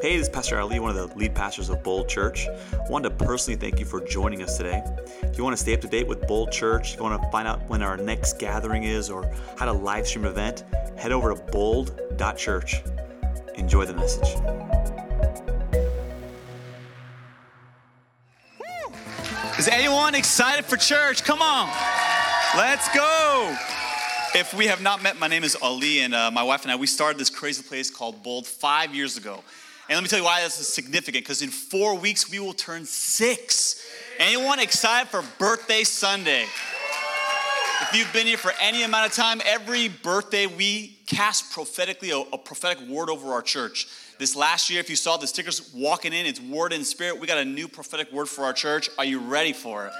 Hey, this is Pastor Ali, one of the lead pastors of Bold Church. I wanted to personally thank you for joining us today. If you want to stay up to date with Bold Church, if you want to find out when our next gathering is or how to live stream an event, head over to bold.church. Enjoy the message. Is anyone excited for church? Come on, let's go. If we have not met, my name is Ali, and uh, my wife and I, we started this crazy place called Bold five years ago. And let me tell you why this is significant, because in four weeks we will turn six. Anyone excited for Birthday Sunday? If you've been here for any amount of time, every birthday we cast prophetically a, a, prophetic word over our church. This last year, if you saw the stickers walking in, it's word and spirit. We got a new prophetic word for our church. Are you ready for it?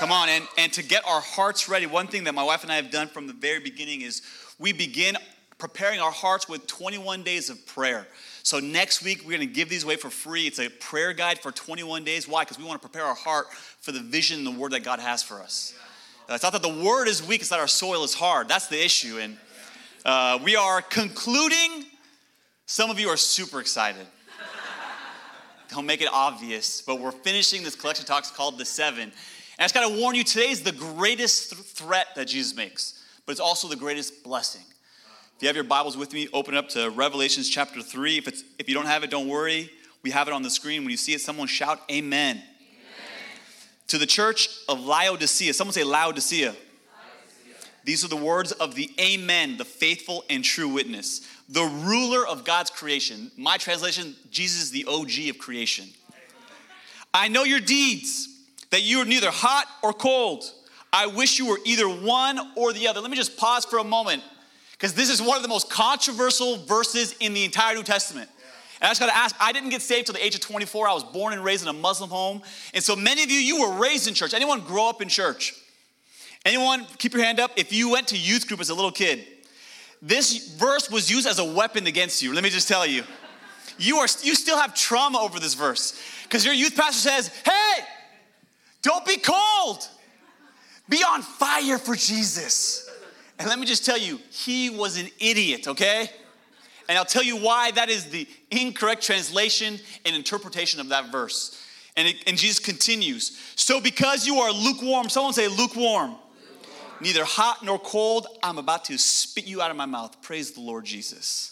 Come on, and, and to get our hearts ready, one thing that my wife and I have done from the very beginning is we begin preparing our hearts with 21 days of prayer. So next week, we're going to give these away for free. It's a prayer guide for 21 days. Why? Because we want to prepare our heart for the vision and the word that God has for us. It's not that the word is weak, it's that our soil is hard. That's the issue. And uh, we are concluding. Some of you are super excited. Don't make it obvious, but we're finishing this collection talks called The Seven. And I just got to warn you today is the greatest th- threat that Jesus makes, but it's also the greatest blessing. If you have your Bibles with me, open it up to Revelations chapter 3. If, it's, if you don't have it, don't worry. We have it on the screen. When you see it, someone shout, Amen. Amen. To the church of Laodicea, someone say Laodicea. Laodicea. These are the words of the Amen, the faithful and true witness, the ruler of God's creation. My translation, Jesus is the OG of creation. I know your deeds, that you are neither hot or cold. I wish you were either one or the other. Let me just pause for a moment because this is one of the most controversial verses in the entire New Testament. And I just gotta ask, I didn't get saved till the age of 24. I was born and raised in a Muslim home. And so many of you, you were raised in church. Anyone grow up in church? Anyone, keep your hand up. If you went to youth group as a little kid, this verse was used as a weapon against you. Let me just tell you. You, are, you still have trauma over this verse because your youth pastor says, hey, don't be cold, be on fire for Jesus. And let me just tell you, he was an idiot, okay? And I'll tell you why that is the incorrect translation and interpretation of that verse. And, it, and Jesus continues. So because you are lukewarm, someone say lukewarm. lukewarm. Neither hot nor cold, I'm about to spit you out of my mouth. Praise the Lord Jesus.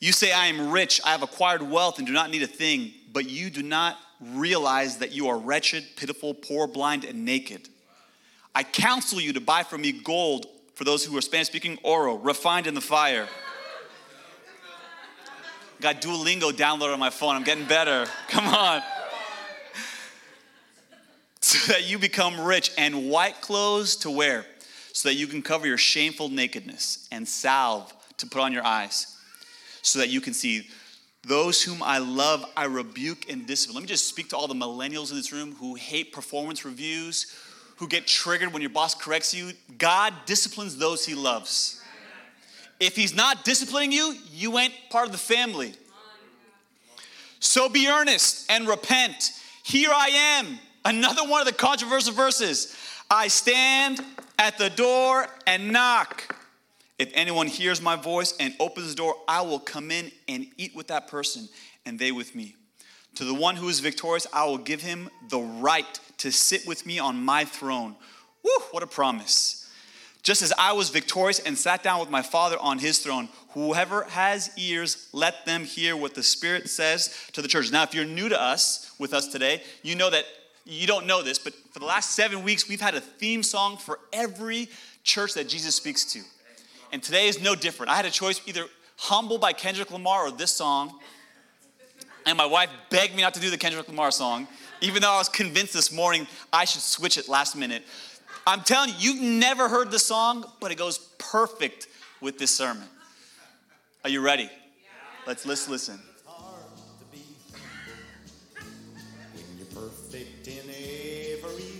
You say, I am rich, I have acquired wealth and do not need a thing, but you do not realize that you are wretched, pitiful, poor, blind, and naked. I counsel you to buy from me gold for those who are Spanish speaking, oro, refined in the fire. Got Duolingo downloaded on my phone. I'm getting better. Come on. So that you become rich and white clothes to wear, so that you can cover your shameful nakedness, and salve to put on your eyes, so that you can see. Those whom I love, I rebuke and discipline. Let me just speak to all the millennials in this room who hate performance reviews, who get triggered when your boss corrects you, God disciplines those he loves. If he's not disciplining you, you ain't part of the family. So be earnest and repent. Here I am. Another one of the controversial verses. I stand at the door and knock. If anyone hears my voice and opens the door, I will come in and eat with that person, and they with me. To the one who is victorious, I will give him the right to sit with me on my throne. Woo, what a promise. Just as I was victorious and sat down with my Father on his throne, whoever has ears, let them hear what the Spirit says to the church. Now, if you're new to us, with us today, you know that you don't know this, but for the last seven weeks, we've had a theme song for every church that Jesus speaks to. And today is no different. I had a choice either Humble by Kendrick Lamar or this song. And my wife begged me not to do the Kendrick Lamar song even though I was convinced this morning I should switch it last minute. I'm telling you, you've never heard the song, but it goes perfect with this sermon. Are you ready? Let's, let's listen.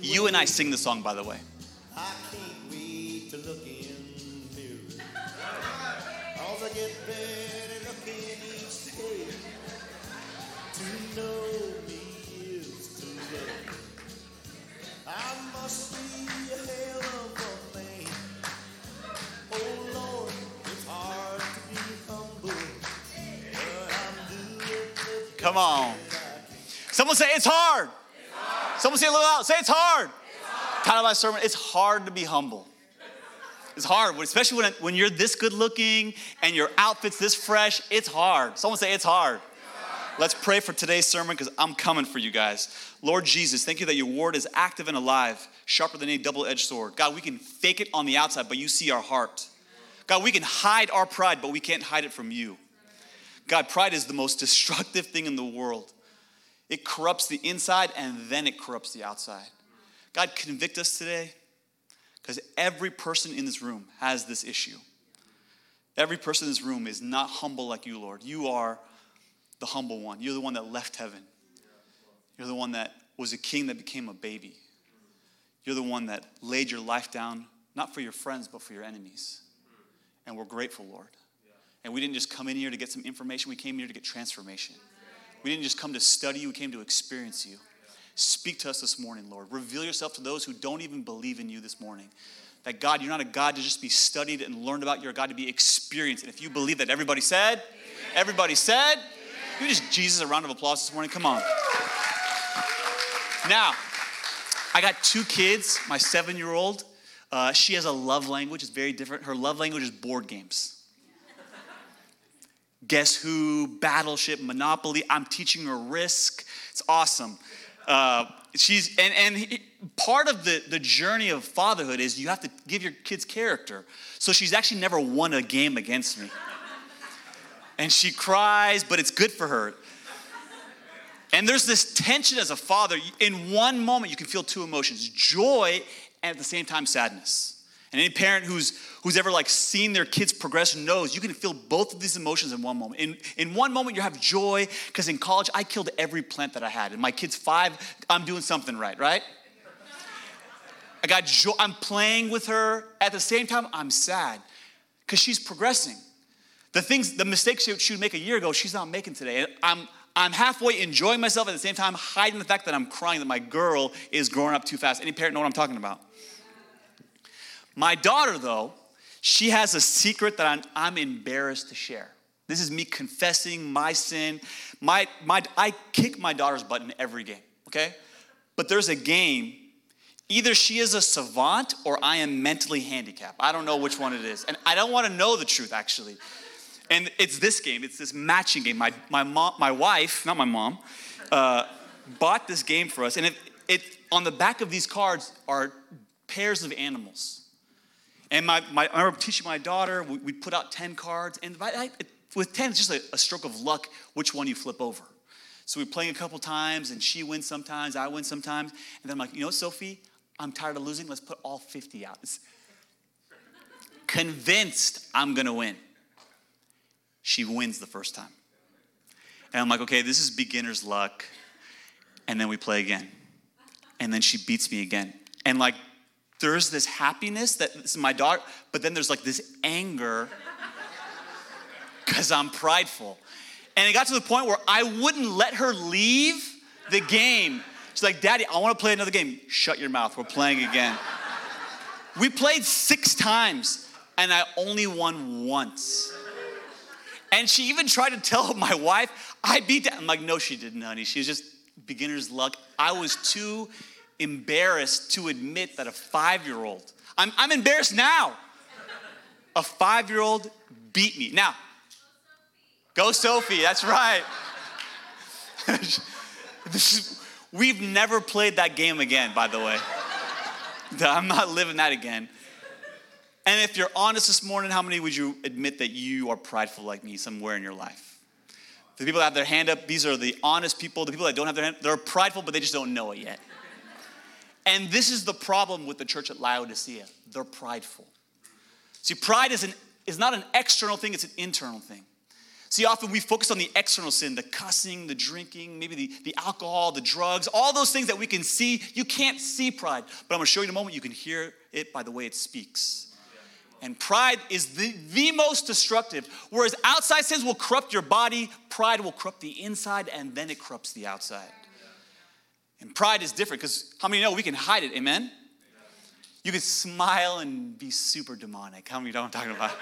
You and I sing the song, by the way. I can't wait to look in the mirror. Come on. Someone say it's hard. It's hard. Someone say a little out. Say it's hard. It's hard. Title of my sermon, it's hard to be humble. It's hard, especially when, when you're this good looking and your outfit's this fresh. It's hard. Someone say it's hard. It's hard. Let's pray for today's sermon because I'm coming for you guys. Lord Jesus, thank you that your word is active and alive, sharper than any double edged sword. God, we can fake it on the outside, but you see our heart. God, we can hide our pride, but we can't hide it from you. God, pride is the most destructive thing in the world. It corrupts the inside and then it corrupts the outside. God, convict us today because every person in this room has this issue. Every person in this room is not humble like you, Lord. You are the humble one. You're the one that left heaven. You're the one that was a king that became a baby. You're the one that laid your life down, not for your friends, but for your enemies. And we're grateful, Lord. And we didn't just come in here to get some information, we came here to get transformation. We didn't just come to study you, we came to experience you. Speak to us this morning, Lord. Reveal yourself to those who don't even believe in you this morning. That God, you're not a God to just be studied and learned about, you're a God to be experienced. And if you believe that everybody said, everybody said, you just Jesus a round of applause this morning. Come on. Now, I got two kids. My seven year old, uh, she has a love language, it's very different. Her love language is board games. Guess Who, Battleship, Monopoly. I'm teaching her Risk. It's awesome. Uh, she's and and part of the the journey of fatherhood is you have to give your kids character. So she's actually never won a game against me. And she cries, but it's good for her. And there's this tension as a father. In one moment, you can feel two emotions joy and at the same time sadness. And any parent who's who's ever like seen their kids progress knows you can feel both of these emotions in one moment. In in one moment you have joy because in college I killed every plant that I had. And my kid's five, I'm doing something right, right? I got joy. I'm playing with her. At the same time, I'm sad because she's progressing. The things, the mistakes she would make a year ago, she's not making today. I'm I'm halfway enjoying myself at the same time, hiding the fact that I'm crying that my girl is growing up too fast. Any parent know what I'm talking about? My daughter, though, she has a secret that I'm, I'm embarrassed to share. This is me confessing my sin. My, my, I kick my daughter's butt in every game, okay? But there's a game, either she is a savant or I am mentally handicapped. I don't know which one it is. And I don't want to know the truth, actually. And it's this game, it's this matching game. My, my, mom, my wife, not my mom, uh, bought this game for us. And it, it, on the back of these cards are pairs of animals. And my, my, I remember teaching my daughter, we, we put out 10 cards, and by, I, with 10, it's just a, a, stroke of luck which one you flip over. So we're playing a couple times, and she wins sometimes, I win sometimes. And then I'm like, you know Sophie? I'm tired of losing. Let's put all 50 out. It's convinced I'm going to win. She wins the first time. And I'm like, okay, this is beginner's luck. And then we play again. And then she beats me again. And like there's this happiness that this is my daughter, but then there's like this anger because I'm prideful. And it got to the point where I wouldn't let her leave the game. She's like, Daddy, I want to play another game. Shut your mouth. We're playing again. we played six times, and I only won once. And she even tried to tell my wife, I beat that. I'm like, no, she didn't, honey. She was just beginner's luck. I was too embarrassed to admit that a five year old, I'm, I'm embarrassed now, a five year old beat me. Now, go Sophie, that's right. is, we've never played that game again, by the way. I'm not living that again. And if you're honest this morning, how many would you admit that you are prideful like me somewhere in your life? The people that have their hand up, these are the honest people. The people that don't have their hand, they're prideful, but they just don't know it yet. And this is the problem with the church at Laodicea. They're prideful. See, pride is, an, is not an external thing, it's an internal thing. See, often we focus on the external sin, the cussing, the drinking, maybe the, the alcohol, the drugs, all those things that we can see. You can't see pride, but I'm gonna show you in a moment, you can hear it by the way it speaks. And pride is the, the most destructive. Whereas outside sins will corrupt your body, pride will corrupt the inside, and then it corrupts the outside. And pride is different because how many know we can hide it? Amen? You can smile and be super demonic. How many know what I'm talking about?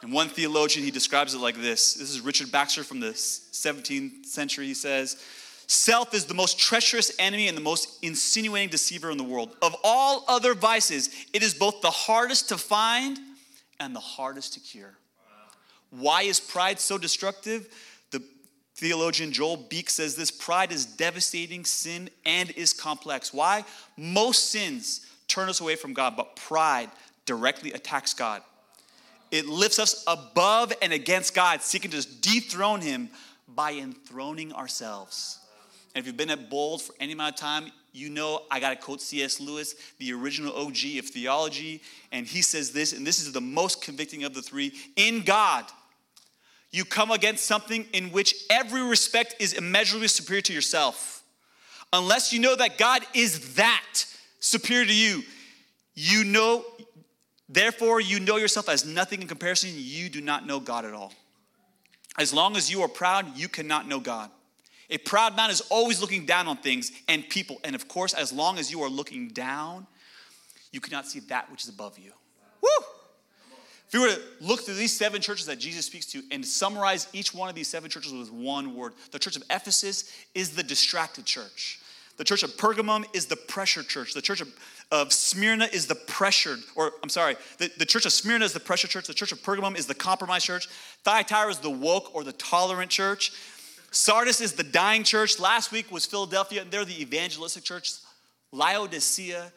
And one theologian, he describes it like this. This is Richard Baxter from the 17th century. He says, Self is the most treacherous enemy and the most insinuating deceiver in the world. Of all other vices, it is both the hardest to find and the hardest to cure. Why is pride so destructive? The theologian Joel Beeke says this pride is devastating sin and is complex. Why? Most sins turn us away from God, but pride directly attacks God. It lifts us above and against God, seeking to dethrone Him by enthroning ourselves. And if you've been at Bold for any amount of time, you know I got to quote C.S. Lewis, the original OG of theology. And he says this, and this is the most convicting of the three In God, you come against something in which every respect is immeasurably superior to yourself. Unless you know that God is that superior to you, you know, therefore, you know yourself as nothing in comparison. You do not know God at all. As long as you are proud, you cannot know God. A proud man is always looking down on things and people. And of course, as long as you are looking down, you cannot see that which is above you. Woo! If you were to look through these seven churches that Jesus speaks to and summarize each one of these seven churches with one word, the church of Ephesus is the distracted church. The church of Pergamum is the pressure church. The church of, of Smyrna is the pressured, or I'm sorry, the, the church of Smyrna is the pressure church. The church of Pergamum is the compromised church. Thyatira is the woke or the tolerant church. Sardis is the dying church. Last week was Philadelphia, and they're the evangelistic church. Laodicea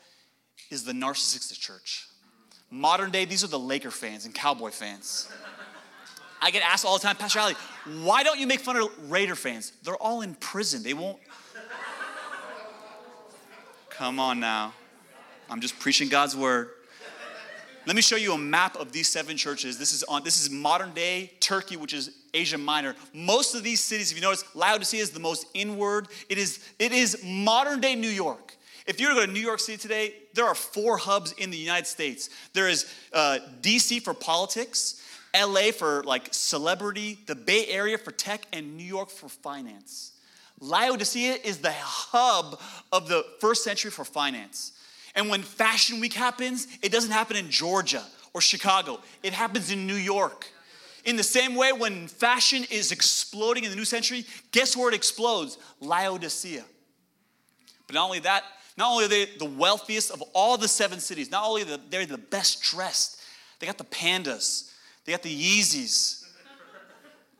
is the narcissistic church. Modern day, these are the Laker fans and Cowboy fans. I get asked all the time, Pastor Ali, why don't you make fun of Raider fans? They're all in prison. They won't. Come on now. I'm just preaching God's word. Let me show you a map of these seven churches. This is on this is modern day Turkey, which is Asia Minor. Most of these cities, if you notice, Laodicea is the most inward. It is, it is modern day New York. If you were to go to New York City today, there are four hubs in the United States. There is uh, DC for politics, LA for like celebrity, the Bay Area for tech, and New York for finance. Laodicea is the hub of the first century for finance. And when Fashion Week happens, it doesn't happen in Georgia or Chicago, it happens in New York. In the same way, when fashion is exploding in the new century, guess where it explodes? Laodicea. But not only that, not only are they the wealthiest of all the seven cities, not only are they the best dressed, they got the pandas, they got the Yeezys,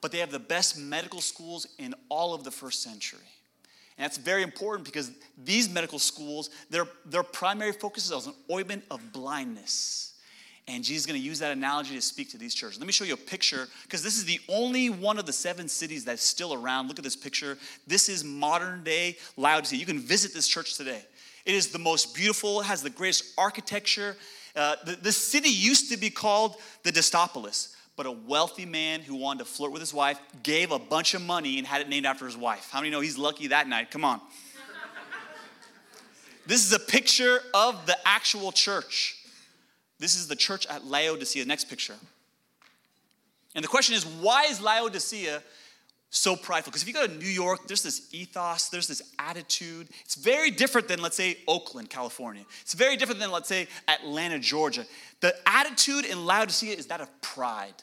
but they have the best medical schools in all of the first century. And that's very important because these medical schools, their, their primary focus is on an ointment of blindness. And Jesus is going to use that analogy to speak to these churches. Let me show you a picture because this is the only one of the seven cities that's still around. Look at this picture. This is modern day Laodicea. You can visit this church today. It is the most beautiful, has the greatest architecture. Uh, the, the city used to be called the Diospolis, but a wealthy man who wanted to flirt with his wife gave a bunch of money and had it named after his wife. How many know he's lucky that night? Come on. this is a picture of the actual church. This is the church at Laodicea. Next picture. And the question is, why is Laodicea so prideful? Because if you go to New York, there's this ethos, there's this attitude. It's very different than, let's say, Oakland, California. It's very different than, let's say, Atlanta, Georgia. The attitude in Laodicea is that of pride.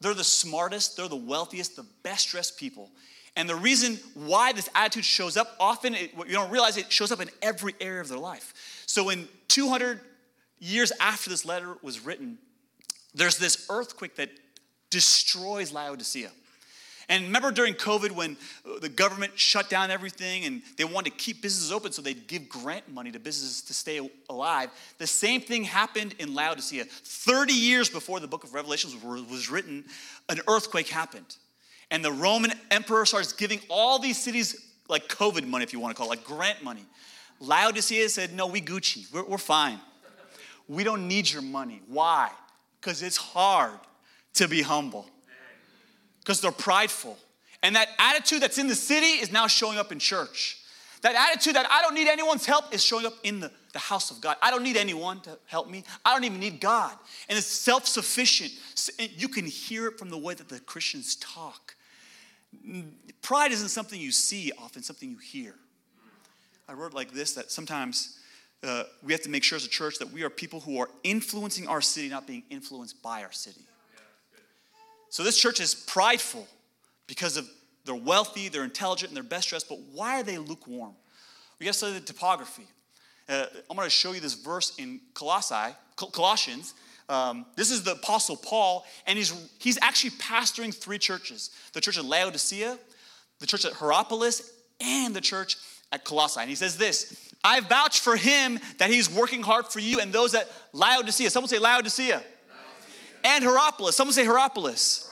They're the smartest, they're the wealthiest, the best dressed people. And the reason why this attitude shows up, often it, you don't realize it shows up in every area of their life. So in 200 years after this letter was written, there's this earthquake that destroys Laodicea. And remember during COVID when uh, the government shut down everything and they wanted to keep businesses open so they'd give grant money to businesses to stay alive? The same thing happened in Laodicea. 30 years before the book of Revelations was written, an earthquake happened. And the Roman emperor starts giving all these cities like COVID money, if you want to call it, like grant money. Laodicea said, No, we Gucci, we're, we're fine. We don't need your money. Why? Because it's hard to be humble because they're prideful. And that attitude that's in the city is now showing up in church. That attitude that I don't need anyone's help is showing up in the, the house of God. I don't need anyone to help me. I don't even need God. And it's self sufficient. You can hear it from the way that the Christians talk. Pride isn't something you see, often something you hear. I wrote like this that sometimes uh, we have to make sure as a church that we are people who are influencing our city, not being influenced by our city. So this church is prideful because of they're wealthy, they're intelligent, and they're best dressed, but why are they lukewarm? We got to study the topography. Uh, I'm going to show you this verse in Colossae, Colossians. Um, this is the Apostle Paul, and he's, he's actually pastoring three churches the church at Laodicea, the church at Hierapolis, and the church at Colossae. And he says this I vouch for him that he's working hard for you and those at Laodicea. Someone say Laodicea. Laodicea. And Hierapolis. Someone say Hierapolis.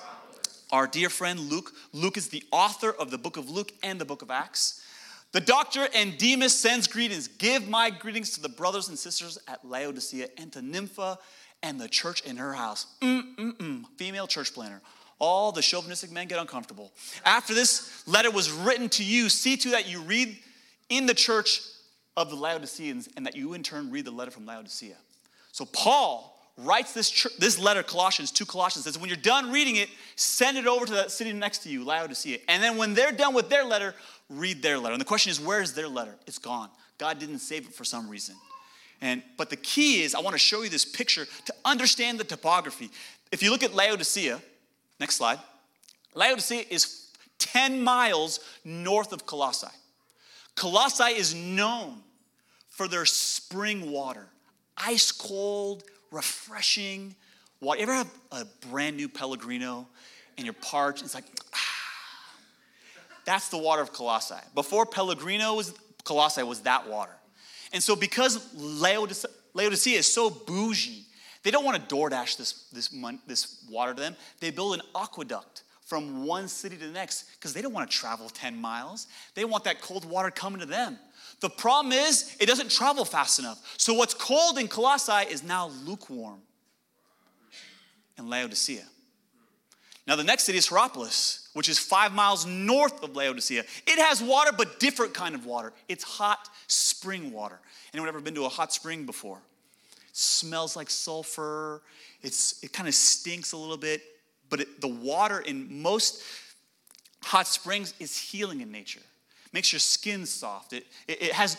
Our dear friend Luke. Luke is the author of the book of Luke and the book of Acts. The doctor and Demas sends greetings. Give my greetings to the brothers and sisters at Laodicea and to Nympha and the church in her house. Mm-mm-mm. Female church planner. All the chauvinistic men get uncomfortable. After this letter was written to you, see to that you read in the church of the Laodiceans and that you in turn read the letter from Laodicea. So Paul writes this, this letter, Colossians, to Colossians, says, when you're done reading it, send it over to that city next to you, Laodicea. And then when they're done with their letter, read their letter. And the question is, where is their letter? It's gone. God didn't save it for some reason. And but the key is I want to show you this picture to understand the topography. If you look at Laodicea, next slide. Laodicea is 10 miles north of Colossae. Colossae is known for their spring water, ice cold, refreshing water. You ever have a brand new Pellegrino and you're parched? It's like, ah. That's the water of Colossae. Before Pellegrino was, Colossae was that water. And so because Laodicea, Laodicea is so bougie, they don't want to DoorDash this, this, this water to them. They build an aqueduct from one city to the next because they don't want to travel 10 miles. They want that cold water coming to them. The problem is, it doesn't travel fast enough. So, what's cold in Colossae is now lukewarm in Laodicea. Now, the next city is Hierapolis, which is five miles north of Laodicea. It has water, but different kind of water. It's hot spring water. Anyone ever been to a hot spring before? It smells like sulfur. It's, it kind of stinks a little bit, but it, the water in most hot springs is healing in nature. Makes your skin soft. It, it, it has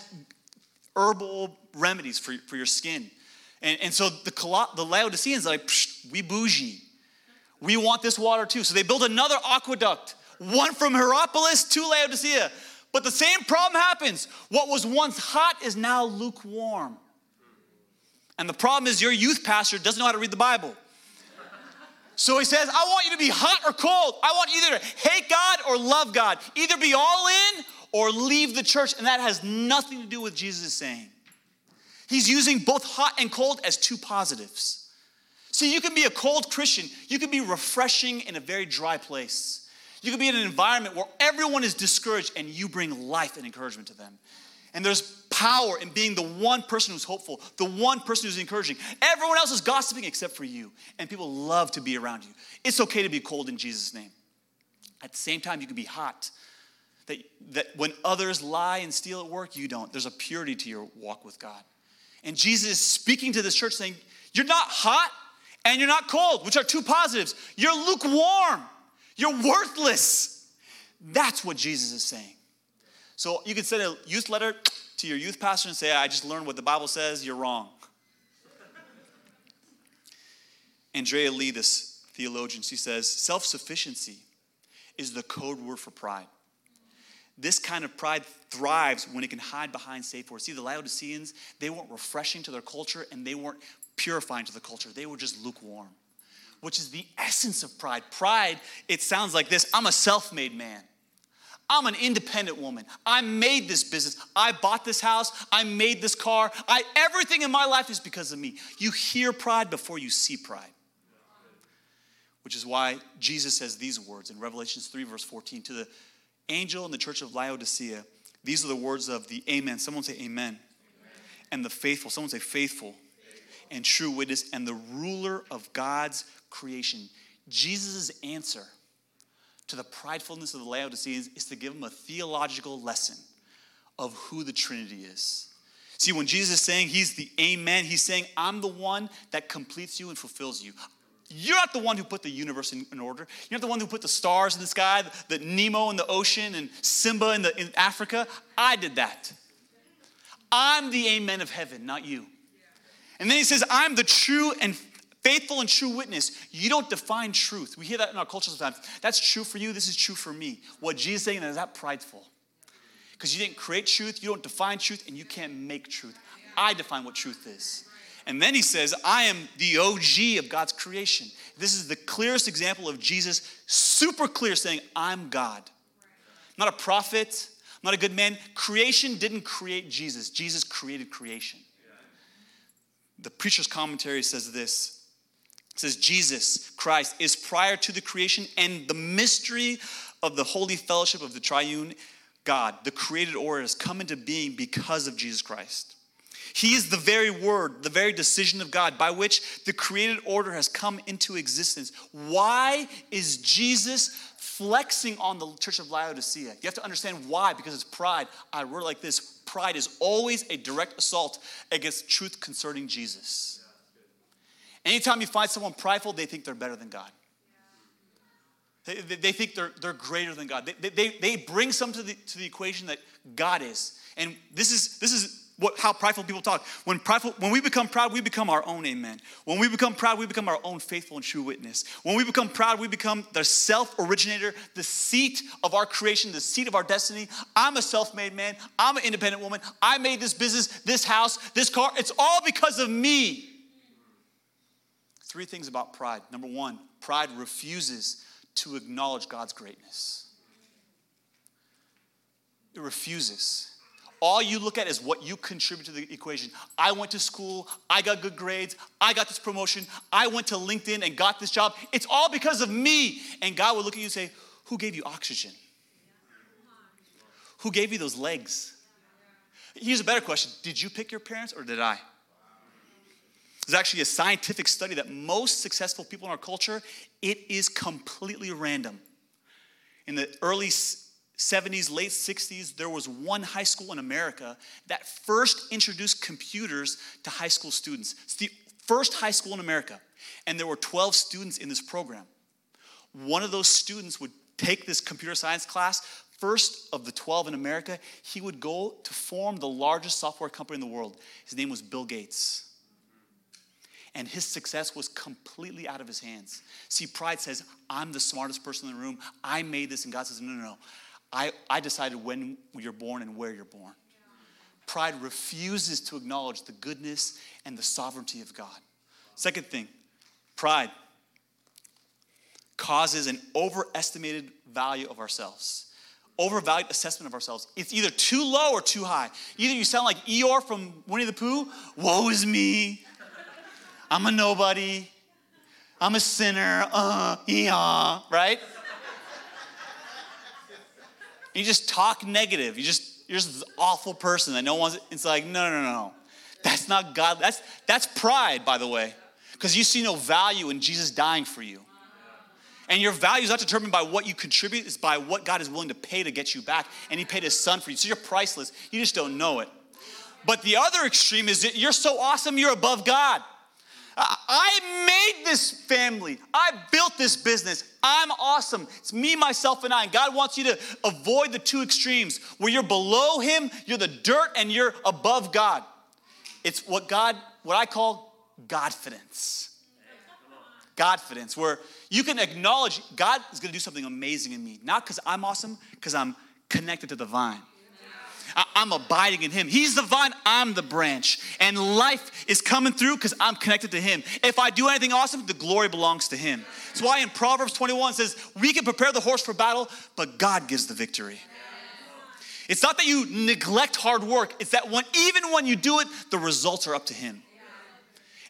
herbal remedies for, for your skin. And, and so the, the Laodiceans are like, we bougie. We want this water too. So they build another aqueduct, one from Hierapolis to Laodicea. But the same problem happens. What was once hot is now lukewarm. And the problem is your youth pastor doesn't know how to read the Bible. So he says, I want you to be hot or cold. I want either to hate God or love God. Either be all in or leave the church. And that has nothing to do with Jesus saying. He's using both hot and cold as two positives. See, you can be a cold Christian, you can be refreshing in a very dry place. You can be in an environment where everyone is discouraged and you bring life and encouragement to them. And there's power in being the one person who's hopeful, the one person who's encouraging. Everyone else is gossiping except for you, and people love to be around you. It's okay to be cold in Jesus' name. At the same time, you can be hot. That, that when others lie and steal at work, you don't. There's a purity to your walk with God. And Jesus is speaking to this church saying, You're not hot, and you're not cold, which are two positives. You're lukewarm. You're worthless. That's what Jesus is saying. So you could send a youth letter to your youth pastor and say, I just learned what the Bible says, you're wrong. Andrea Lee, this theologian, she says, self sufficiency is the code word for pride. This kind of pride thrives when it can hide behind safe words. See, the Laodiceans, they weren't refreshing to their culture and they weren't purifying to the culture. They were just lukewarm, which is the essence of pride. Pride, it sounds like this I'm a self made man. I'm an independent woman. I made this business. I bought this house. I made this car. I, everything in my life is because of me. You hear pride before you see pride. Which is why Jesus says these words in Revelations 3, verse 14 to the angel in the church of Laodicea. These are the words of the Amen. Someone say Amen. amen. And the faithful. Someone say faithful and true witness and the ruler of God's creation. Jesus' answer to the pridefulness of the Laodiceans is to give them a theological lesson of who the Trinity is. See, when Jesus is saying he's the Amen, he's saying, I'm the one that completes you and fulfills you. You're not the one who put the universe in, in order. You're not the one who put the stars in the sky, the, the Nemo in the ocean, and Simba in, the, in Africa. I did that. I'm the Amen of heaven, not you. And then he says, I'm the true and faithful and true witness. You don't define truth. We hear that in our culture sometimes. That's true for you, this is true for me. What Jesus is saying is that prideful. Because you didn't create truth, you don't define truth, and you can't make truth. I define what truth is. And then he says, I am the OG of God's creation. This is the clearest example of Jesus, super clear, saying, I'm God. I'm not a prophet, I'm not a good man. Creation didn't create Jesus, Jesus created creation. The preacher's commentary says this it says, Jesus Christ is prior to the creation and the mystery of the holy fellowship of the triune God, the created order, has come into being because of Jesus Christ. He is the very word, the very decision of God by which the created order has come into existence. Why is Jesus flexing on the church of Laodicea? You have to understand why, because it's pride. I word like this pride is always a direct assault against truth concerning Jesus. Anytime you find someone prideful, they think they're better than God. They, they, think they're, they're greater than God. They, they, they bring something to the, to the equation that God is. And this is, this is what, how prideful people talk. When, prideful, when we become proud, we become our own amen. When we become proud, we become our own faithful and true witness. When we become proud, we become the self originator, the seat of our creation, the seat of our destiny. I'm a self made man. I'm an independent woman. I made this business, this house, this car. It's all because of me. Three things about pride. Number one, pride refuses to acknowledge God's greatness. It refuses. All you look at is what you contribute to the equation. I went to school, I got good grades, I got this promotion, I went to LinkedIn and got this job. It's all because of me. And God would look at you and say, Who gave you oxygen? Who gave you those legs? Here's a better question Did you pick your parents or did I? There's actually a scientific study that most successful people in our culture, it is completely random. In the early 70s, late 60s, there was one high school in America that first introduced computers to high school students. It's the first high school in America. And there were 12 students in this program. One of those students would take this computer science class. First of the 12 in America, he would go to form the largest software company in the world. His name was Bill Gates and his success was completely out of his hands. See, pride says, I'm the smartest person in the room. I made this. And God says, No, no, no. I, I decided when you're born and where you're born. Pride refuses to acknowledge the goodness and the sovereignty of God. Second thing, pride causes an overestimated value of ourselves. Overvalued assessment of ourselves. It's either too low or too high. Either you sound like Eeyore from Winnie the Pooh, woe is me. I'm a nobody. I'm a sinner. Uh, yeah, right? You just talk negative. You just you're just this awful person that no one's. It's like no, no, no, no. That's not God. That's that's pride, by the way, because you see no value in Jesus dying for you. And your value is not determined by what you contribute, it's by what God is willing to pay to get you back. And He paid His Son for you. So you're priceless. You just don't know it. But the other extreme is that you're so awesome, you're above God. I made this family. I built this business. I'm awesome. It's me, myself, and I. And God wants you to avoid the two extremes where you're below Him, you're the dirt, and you're above God. It's what God, what I call Godfidence. Godfidence, where you can acknowledge God is going to do something amazing in me. Not because I'm awesome, because I'm connected to the vine. I'm abiding in him. He's the vine, I'm the branch. And life is coming through because I'm connected to him. If I do anything awesome, the glory belongs to him. That's why in Proverbs 21 says, we can prepare the horse for battle, but God gives the victory. It's not that you neglect hard work, it's that when even when you do it, the results are up to him.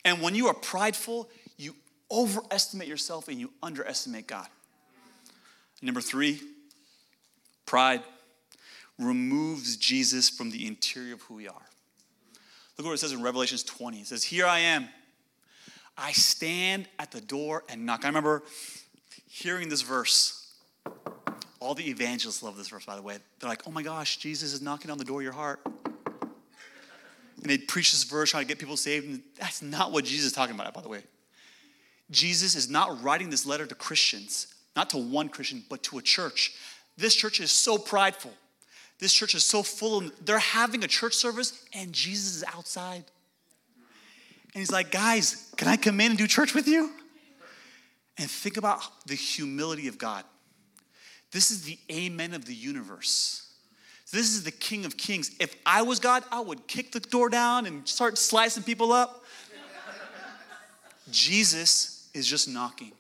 And when you are prideful, you overestimate yourself and you underestimate God. Number three, pride removes Jesus from the interior of who we are. Look what it says in Revelations 20. It says, Here I am. I stand at the door and knock. I remember hearing this verse. All the evangelists love this verse, by the way. They're like, oh my gosh, Jesus is knocking on the door of your heart. And they preach this verse trying to get people saved. And that's not what Jesus is talking about, by the way. Jesus is not writing this letter to Christians, not to one Christian, but to a church. This church is so prideful. This church is so full, of, they're having a church service and Jesus is outside. And he's like, guys, can I come in and do church with you? And think about the humility of God. This is the amen of the universe. This is the King of Kings. If I was God, I would kick the door down and start slicing people up. Jesus is just knocking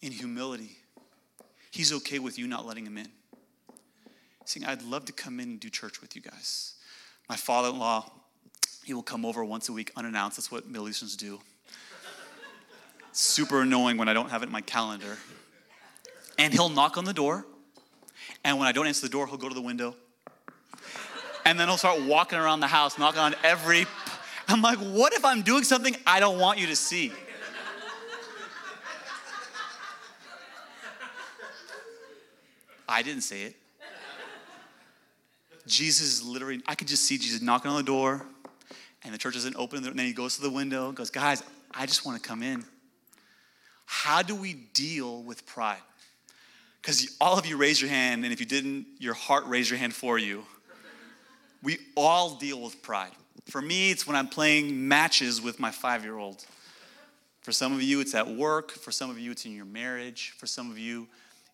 in humility. He's okay with you not letting him in. Saying, I'd love to come in and do church with you guys. My father in law, he will come over once a week unannounced. That's what Middle Easterns do. Super annoying when I don't have it in my calendar. And he'll knock on the door. And when I don't answer the door, he'll go to the window. And then he'll start walking around the house, knocking on every. I'm like, what if I'm doing something I don't want you to see? I didn't say it. Jesus is literally, I could just see Jesus knocking on the door, and the church isn't open, and then he goes to the window goes, Guys, I just want to come in. How do we deal with pride? Because all of you raise your hand, and if you didn't, your heart raised your hand for you. We all deal with pride. For me, it's when I'm playing matches with my five year old. For some of you, it's at work. For some of you, it's in your marriage. For some of you,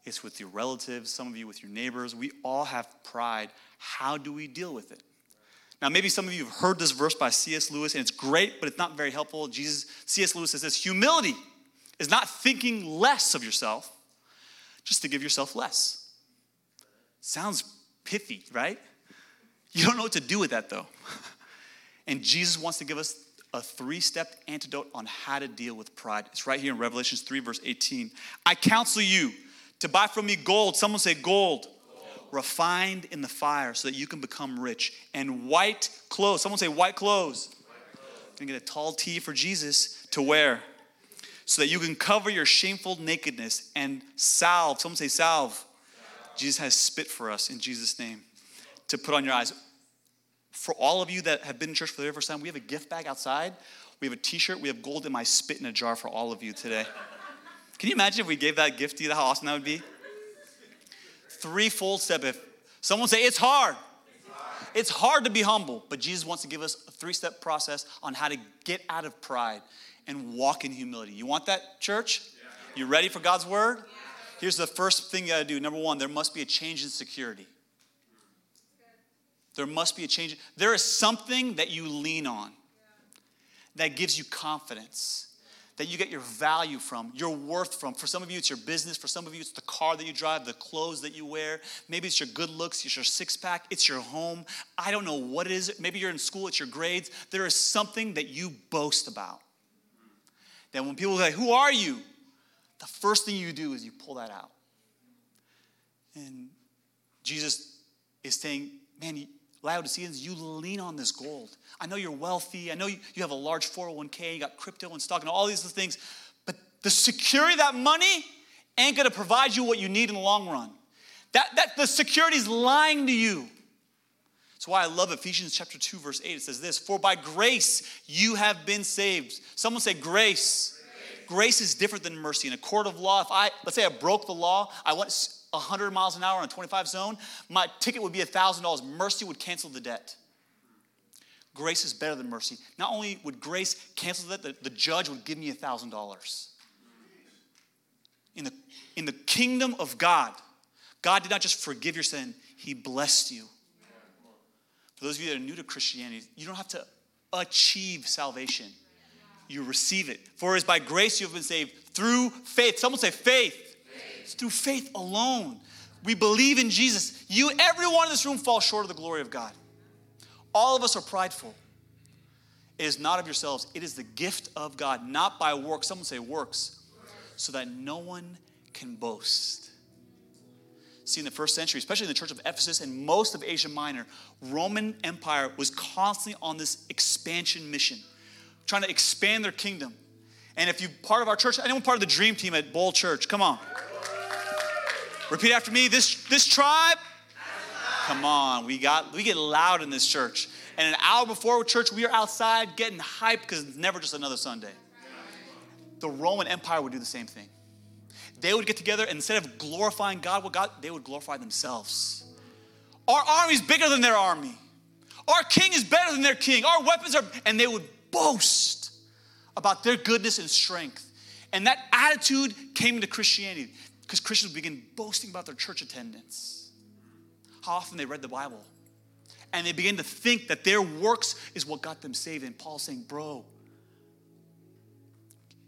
it's with your relatives. Some of you, with your neighbors. We all have pride. How do we deal with it? Now, maybe some of you have heard this verse by C.S. Lewis, and it's great, but it's not very helpful. Jesus, C.S. Lewis says this humility is not thinking less of yourself, just to give yourself less. Sounds pithy, right? You don't know what to do with that though. And Jesus wants to give us a three step antidote on how to deal with pride. It's right here in Revelations 3, verse 18. I counsel you to buy from me gold. Someone say gold. gold. Refined in the fire so that you can become rich. And white clothes. Someone say white clothes. White clothes. Get a tall tee for Jesus to wear so that you can cover your shameful nakedness and salve. Someone say salve. salve. Jesus has spit for us in Jesus' name to put on your eyes. For all of you that have been in church for the very first time, we have a gift bag outside. We have a t shirt. We have gold in my spit in a jar for all of you today. Can you imagine if we gave that gift to you, how awesome that would be? Threefold step. If someone say, it's hard. it's hard. To be humble, but Jesus wants to give us a three step process on how to get out of pride and walk in humility. You want that, church? You ready for God's word? Here's the first thing you gotta do. Number one, there must be a change in security. There must be a change. There is something that you lean on that gives you confidence, that you get your value from, your worth from. For some of you, it's your business. For some of you, it's the car that you drive, the clothes that you wear. Maybe it's your good looks, it's your six pack, it's your home. I don't know what it is. Maybe you're in school, it's your grades. There is something that you boast about. That when people say, Who are you? the first thing you do is you pull that out. And Jesus is saying, Man, Laodiceans, you lean on this gold. I know you're wealthy. I know you, you have a large 401k, you got crypto and stock and all these other things, but the security of that money ain't gonna provide you what you need in the long run. That, that the security is lying to you. That's why I love Ephesians chapter 2, verse 8. It says this For by grace you have been saved. Someone say grace. Grace, grace is different than mercy. In a court of law, if I, let's say I broke the law, I went 100 miles an hour on a 25 zone, my ticket would be $1,000. Mercy would cancel the debt. Grace is better than mercy. Not only would grace cancel that, the, the judge would give me $1,000. In the, in the kingdom of God, God did not just forgive your sin, He blessed you. For those of you that are new to Christianity, you don't have to achieve salvation. You receive it. For it is by grace you have been saved through faith. Someone say faith. It's through faith alone. We believe in Jesus. You, everyone in this room falls short of the glory of God. All of us are prideful. It is not of yourselves, it is the gift of God, not by works. Someone say works, so that no one can boast. See, in the first century, especially in the church of Ephesus and most of Asia Minor, Roman Empire was constantly on this expansion mission, trying to expand their kingdom. And if you part of our church, anyone part of the dream team at Bold Church, come on. Repeat after me. This this tribe. Come on, we got we get loud in this church. And an hour before church, we are outside getting hyped because it's never just another Sunday. The Roman Empire would do the same thing. They would get together and instead of glorifying God, what God, they would glorify themselves. Our army is bigger than their army. Our king is better than their king. Our weapons are, and they would boast about their goodness and strength. And that attitude came into Christianity because Christians begin boasting about their church attendance, how often they read the Bible. And they begin to think that their works is what got them saved. And Paul's saying, Bro,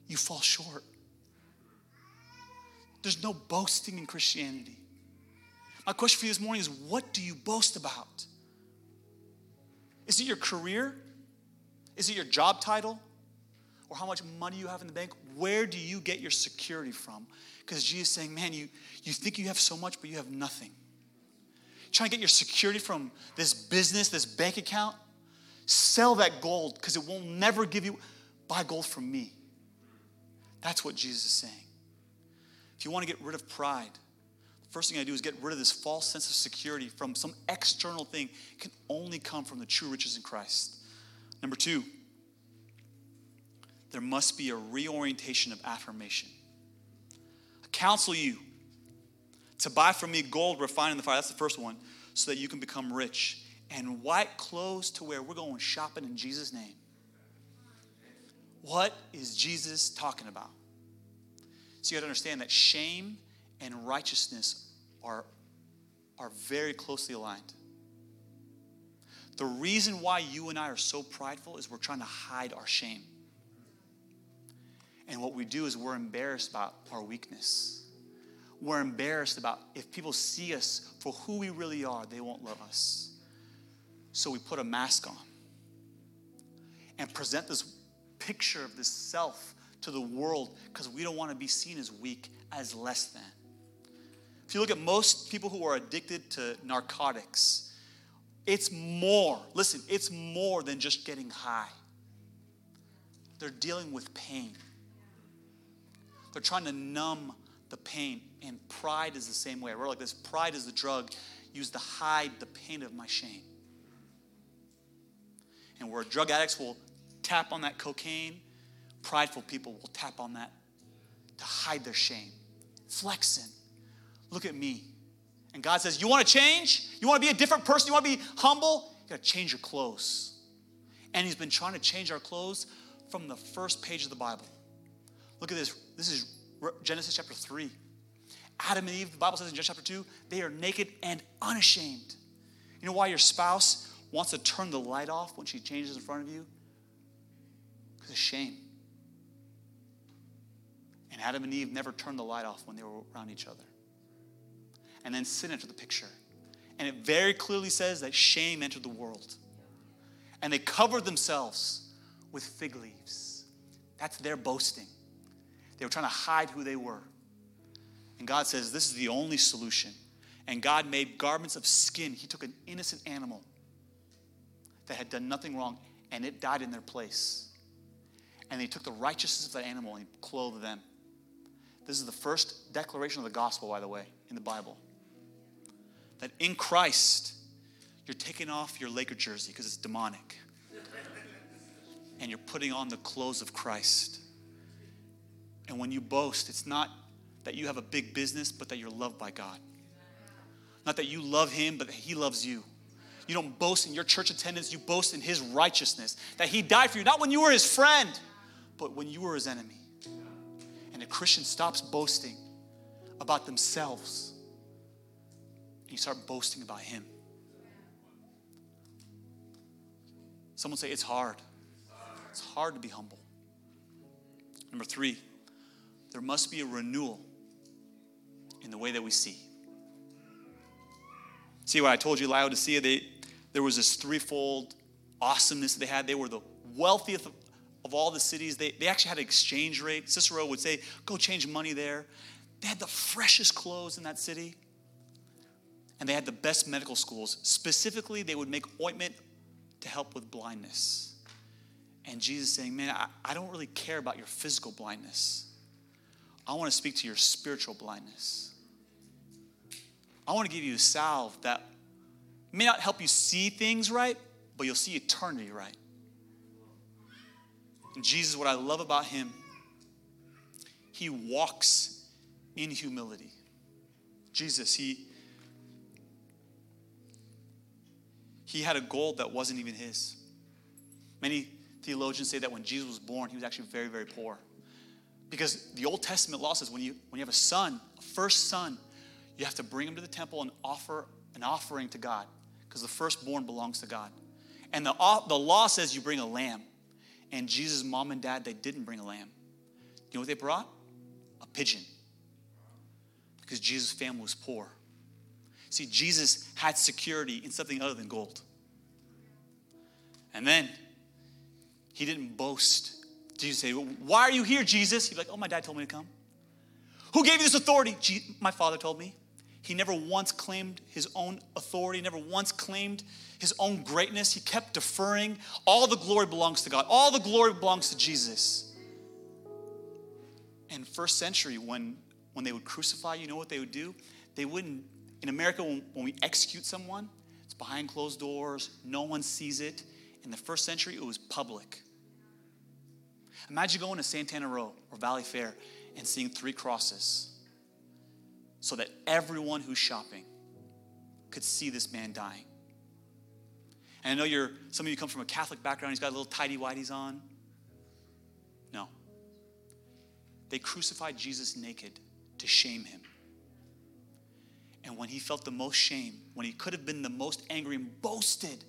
you fall short. There's no boasting in Christianity. My question for you this morning is what do you boast about? Is it your career? Is it your job title? Or how much money you have in the bank? Where do you get your security from? Because Jesus saying, man, you, you think you have so much, but you have nothing. Trying to get your security from this business, this bank account? Sell that gold because it will never give you, buy gold from me. That's what Jesus is saying. If you want to get rid of pride, the first thing I do is get rid of this false sense of security from some external thing. It can only come from the true riches in Christ. Number two, there must be a reorientation of affirmation. Counsel you to buy from me gold refined in the fire. That's the first one, so that you can become rich. And white clothes to wear. We're going shopping in Jesus' name. What is Jesus talking about? So you got to understand that shame and righteousness are, are very closely aligned. The reason why you and I are so prideful is we're trying to hide our shame. And what we do is we're embarrassed about our weakness. We're embarrassed about if people see us for who we really are, they won't love us. So we put a mask on and present this picture of this self to the world because we don't want to be seen as weak, as less than. If you look at most people who are addicted to narcotics, it's more, listen, it's more than just getting high. They're dealing with pain. They're trying to numb the pain. And pride is the same way. We're like this pride is the drug used to hide the pain of my shame. And where drug addicts will tap on that cocaine Prideful people will tap on that to hide their shame. Flexing. Look at me. And God says, You want to change? You want to be a different person? You want to be humble? You got to change your clothes. And He's been trying to change our clothes from the first page of the Bible. Look at this. This is Genesis chapter 3. Adam and Eve, the Bible says in Genesis chapter 2, they are naked and unashamed. You know why your spouse wants to turn the light off when she changes in front of you? Because of shame. And Adam and Eve never turned the light off when they were around each other. And then sin entered the picture. And it very clearly says that shame entered the world. And they covered themselves with fig leaves. That's their boasting. They were trying to hide who they were. And God says, This is the only solution. And God made garments of skin. He took an innocent animal that had done nothing wrong, and it died in their place. And they took the righteousness of that animal and clothed them. This is the first declaration of the gospel, by the way, in the Bible. That in Christ, you're taking off your Laker jersey because it's demonic. and you're putting on the clothes of Christ. When you boast, it's not that you have a big business, but that you're loved by God. Not that you love Him, but that He loves you. You don't boast in your church attendance, you boast in His righteousness. That He died for you, not when you were His friend, but when you were His enemy. And a Christian stops boasting about themselves and you start boasting about Him. Someone say, It's hard. It's hard to be humble. Number three, there must be a renewal in the way that we see. See what I told you, Laodicea, they, there was this threefold awesomeness they had. They were the wealthiest of all the cities. They, they actually had an exchange rate. Cicero would say, go change money there. They had the freshest clothes in that city. And they had the best medical schools. Specifically, they would make ointment to help with blindness. And Jesus saying, Man, I, I don't really care about your physical blindness. I want to speak to your spiritual blindness. I want to give you a salve that may not help you see things right, but you'll see eternity right. And Jesus, what I love about him, he walks in humility. Jesus, he he had a goal that wasn't even his. Many theologians say that when Jesus was born, he was actually very, very poor. Because the Old Testament law says when you, when you have a son, a first son, you have to bring him to the temple and offer an offering to God because the firstborn belongs to God. And the, the law says you bring a lamb. And Jesus' mom and dad, they didn't bring a lamb. You know what they brought? A pigeon. Because Jesus' family was poor. See, Jesus had security in something other than gold. And then he didn't boast. Jesus say, Why are you here, Jesus? He'd be like, Oh, my dad told me to come. Who gave you this authority? my father told me. He never once claimed his own authority, never once claimed his own greatness. He kept deferring. All the glory belongs to God, all the glory belongs to Jesus. And first century, when, when they would crucify, you know what they would do? They wouldn't, in America, when, when we execute someone, it's behind closed doors, no one sees it. In the first century, it was public. Imagine going to Santana Row or Valley Fair and seeing three crosses so that everyone who's shopping could see this man dying. And I know you're, some of you come from a Catholic background, he's got a little tidy whities on. No. They crucified Jesus naked to shame him. And when he felt the most shame, when he could have been the most angry and boasted,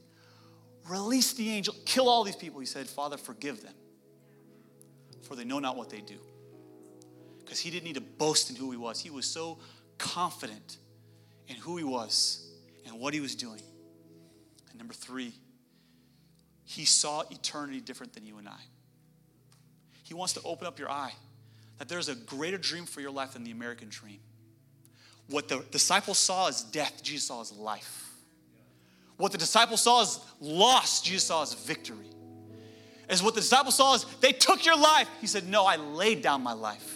release the angel, kill all these people, he said, Father, forgive them, for they know not what they do. Because he didn't need to boast in who he was. He was so confident in who he was and what he was doing. And number three, he saw eternity different than you and I. He wants to open up your eye that there's a greater dream for your life than the American dream. What the disciples saw as death, Jesus saw as life. What the disciples saw as loss, Jesus saw as victory. As what the disciples saw is they took your life, he said, No, I laid down my life.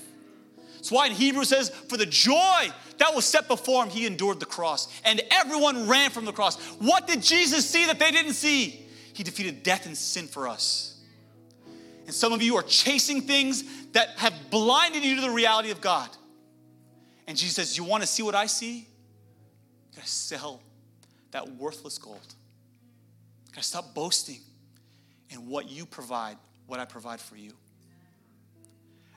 That's why in Hebrews says, For the joy that was set before him, he endured the cross. And everyone ran from the cross. What did Jesus see that they didn't see? He defeated death and sin for us. And some of you are chasing things that have blinded you to the reality of God. And Jesus says, You want to see what I see? You gotta sell that worthless gold. You gotta stop boasting in what you provide, what I provide for you.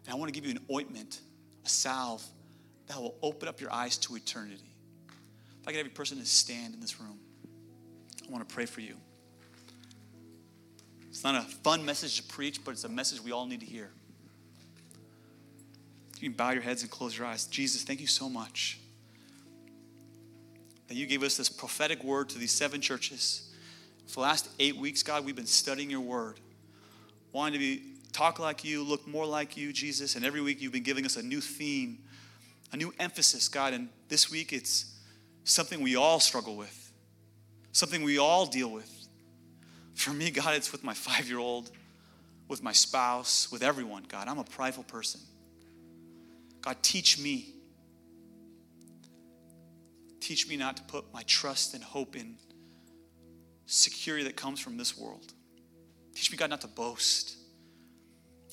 And I want to give you an ointment, a salve that will open up your eyes to eternity. If I have every person to stand in this room, I want to pray for you. It's not a fun message to preach, but it's a message we all need to hear. You can bow your heads and close your eyes. Jesus, thank you so much that you gave us this prophetic word to these seven churches. For the last eight weeks, God, we've been studying your word, wanting to be talk like you, look more like you, Jesus. And every week you've been giving us a new theme, a new emphasis, God. And this week it's something we all struggle with, something we all deal with. For me, God, it's with my five year old, with my spouse, with everyone, God. I'm a prideful person. God, teach me. Teach me not to put my trust and hope in security that comes from this world. Teach me, God, not to boast.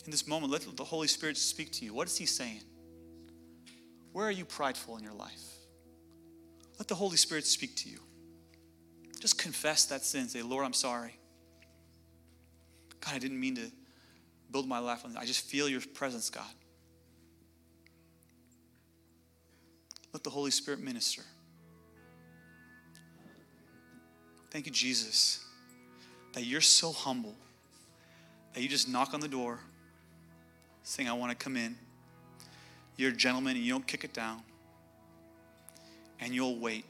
In this moment, let the Holy Spirit speak to you. What is He saying? Where are you prideful in your life? Let the Holy Spirit speak to you. Just confess that sin. Say, Lord, I'm sorry. God, I didn't mean to build my life on. I just feel your presence, God. Let the Holy Spirit minister. Thank you, Jesus, that you're so humble that you just knock on the door saying, I want to come in. You're a gentleman and you don't kick it down. And you'll wait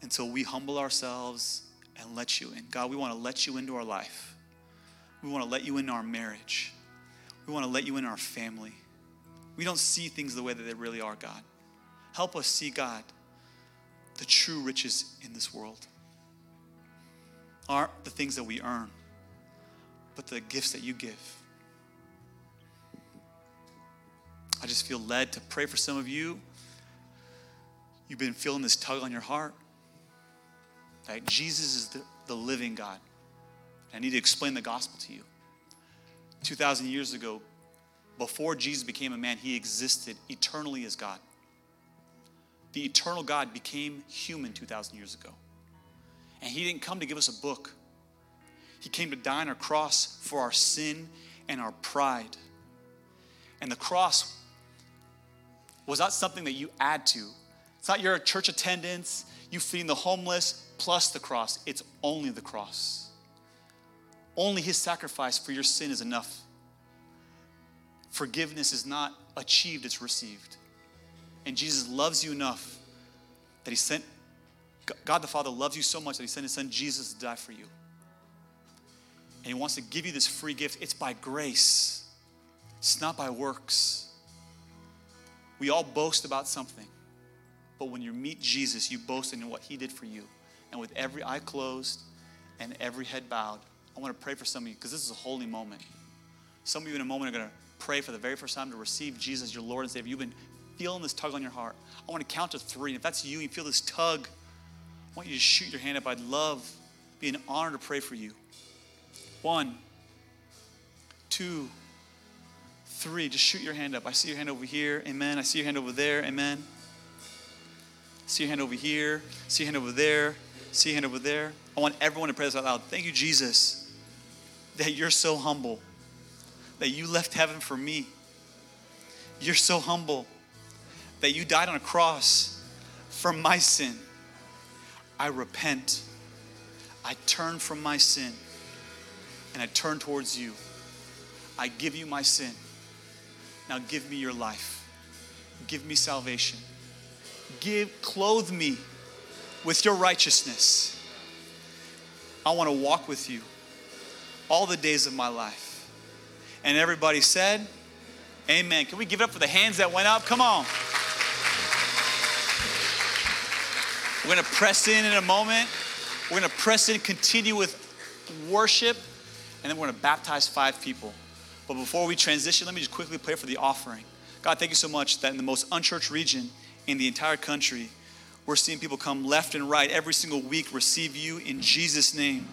until we humble ourselves and let you in. God, we want to let you into our life. We want to let you into our marriage. We want to let you in our family. We don't see things the way that they really are, God. Help us see, God, the true riches in this world aren't the things that we earn, but the gifts that you give. I just feel led to pray for some of you. You've been feeling this tug on your heart. That Jesus is the, the living God. I need to explain the gospel to you. 2,000 years ago, before Jesus became a man, he existed eternally as God. The eternal God became human 2,000 years ago. And he didn't come to give us a book, He came to die on our cross for our sin and our pride. And the cross was not something that you add to. It's not your church attendance, you feeding the homeless, plus the cross. It's only the cross. Only his sacrifice for your sin is enough. Forgiveness is not achieved, it's received. And Jesus loves you enough that he sent, God the Father loves you so much that he sent his son Jesus to die for you. And he wants to give you this free gift. It's by grace, it's not by works. We all boast about something, but when you meet Jesus, you boast in what he did for you. And with every eye closed and every head bowed, I want to pray for some of you because this is a holy moment. Some of you in a moment are going to pray for the very first time to receive Jesus, your Lord and Savior. You've been feeling this tug on your heart. I want to count to three. And if that's you, you feel this tug, I want you to shoot your hand up. I'd love, be an honor to pray for you. One, two, three. Just shoot your hand up. I see your hand over here. Amen. I see your hand over there. Amen. See your hand over here. See your hand over there. See your hand over there. I want everyone to pray this out loud. Thank you, Jesus, that you're so humble, that you left heaven for me. You're so humble that you died on a cross for my sin. I repent. I turn from my sin and I turn towards you. I give you my sin. Now give me your life. Give me salvation. Give clothe me with your righteousness. I want to walk with you all the days of my life. And everybody said, Amen. Can we give it up for the hands that went up? Come on. We're going to press in in a moment. We're going to press in, continue with worship, and then we're going to baptize five people. But before we transition, let me just quickly pray for the offering. God, thank you so much that in the most unchurched region in the entire country, we're seeing people come left and right every single week receive you in Jesus' name.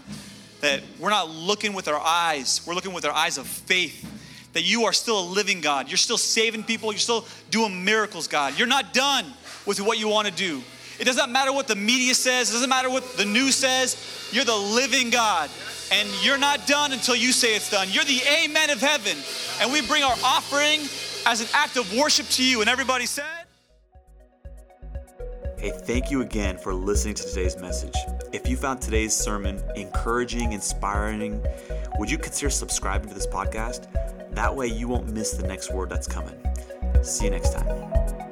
That we're not looking with our eyes, we're looking with our eyes of faith. That you are still a living God. You're still saving people. You're still doing miracles, God. You're not done with what you want to do. It doesn't matter what the media says, it doesn't matter what the news says. You're the living God. And you're not done until you say it's done. You're the amen of heaven. And we bring our offering as an act of worship to you. And everybody said, Hey, thank you again for listening to today's message. If you found today's sermon encouraging, inspiring, would you consider subscribing to this podcast? That way you won't miss the next word that's coming. See you next time.